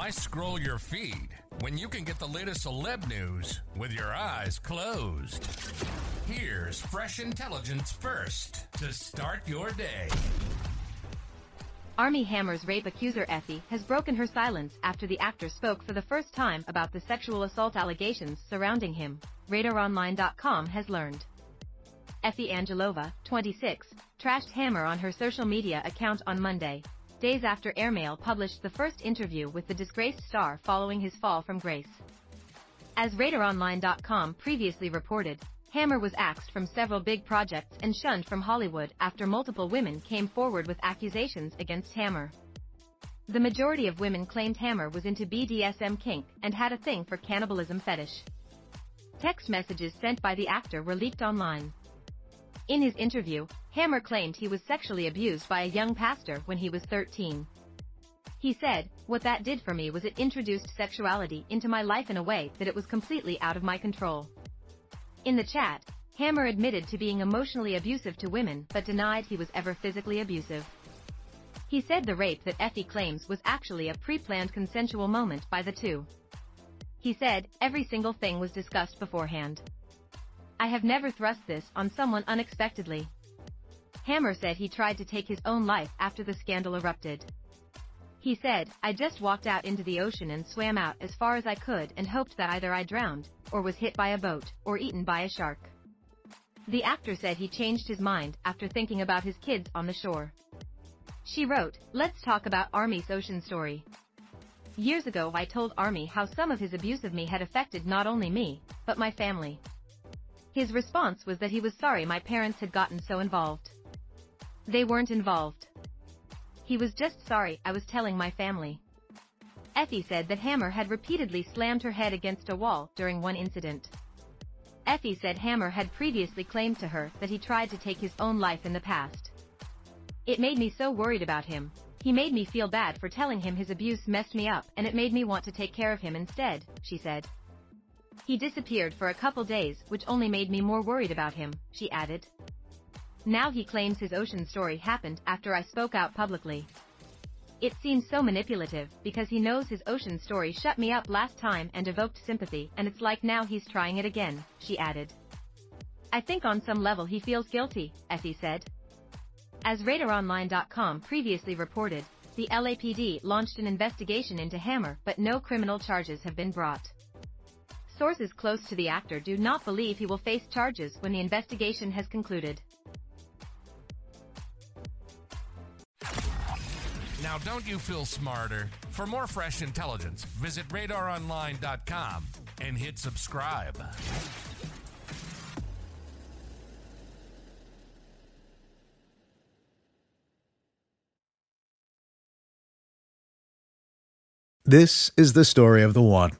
Why scroll your feed when you can get the latest celeb news with your eyes closed? Here's fresh intelligence first to start your day. Armie Hammer's rape accuser Effie has broken her silence after the actor spoke for the first time about the sexual assault allegations surrounding him, RadarOnline.com has learned. Effie Angelova, 26, trashed Hammer on her social media account on Monday, days after Airmail published the first interview with the disgraced star following his fall from grace. As RadarOnline.com previously reported, Hammer was axed from several big projects and shunned from Hollywood after multiple women came forward with accusations against Hammer. The majority of women claimed Hammer was into BDSM kink and had a thing for cannibalism fetish. Text messages sent by the actor were leaked online. In his interview, Hammer claimed he was sexually abused by a young pastor when he was 13. He said, What that did for me was it introduced sexuality into my life in a way that it was completely out of my control. In the chat, Hammer admitted to being emotionally abusive to women but denied he was ever physically abusive. He said the rape that Effie claims was actually a pre-planned consensual moment by the two. He said, every single thing was discussed beforehand. I have never thrust this on someone unexpectedly. Hammer said he tried to take his own life after the scandal erupted. He said, I just walked out into the ocean and swam out as far as I could and hoped that either I drowned, or was hit by a boat, or eaten by a shark. The actor said he changed his mind after thinking about his kids on the shore. She wrote, Let's talk about Armie's ocean story. Years ago I told Army how some of his abuse of me had affected not only me, but my family. His response was that he was sorry my parents had gotten so involved. They weren't involved. He was just sorry I was telling my family. Effie said that Hammer had repeatedly slammed her head against a wall during one incident. Effie said Hammer had previously claimed to her that he tried to take his own life in the past. It made me so worried about him. He made me feel bad for telling him his abuse messed me up and it made me want to take care of him instead, she said. He disappeared for a couple days, which only made me more worried about him, she added. Now he claims his ocean story happened after I spoke out publicly. It seems so manipulative because he knows his ocean story shut me up last time and evoked sympathy and it's like now he's trying it again, she added. I think on some level he feels guilty, Effie said. As RadarOnline.com previously reported, the LAPD launched an investigation into Hammer but no criminal charges have been brought. Sources close to the actor do not believe he will face charges when the investigation has concluded. Now, don't you feel smarter? For more fresh intelligence, visit radaronline.com and hit subscribe. This is the story of the one.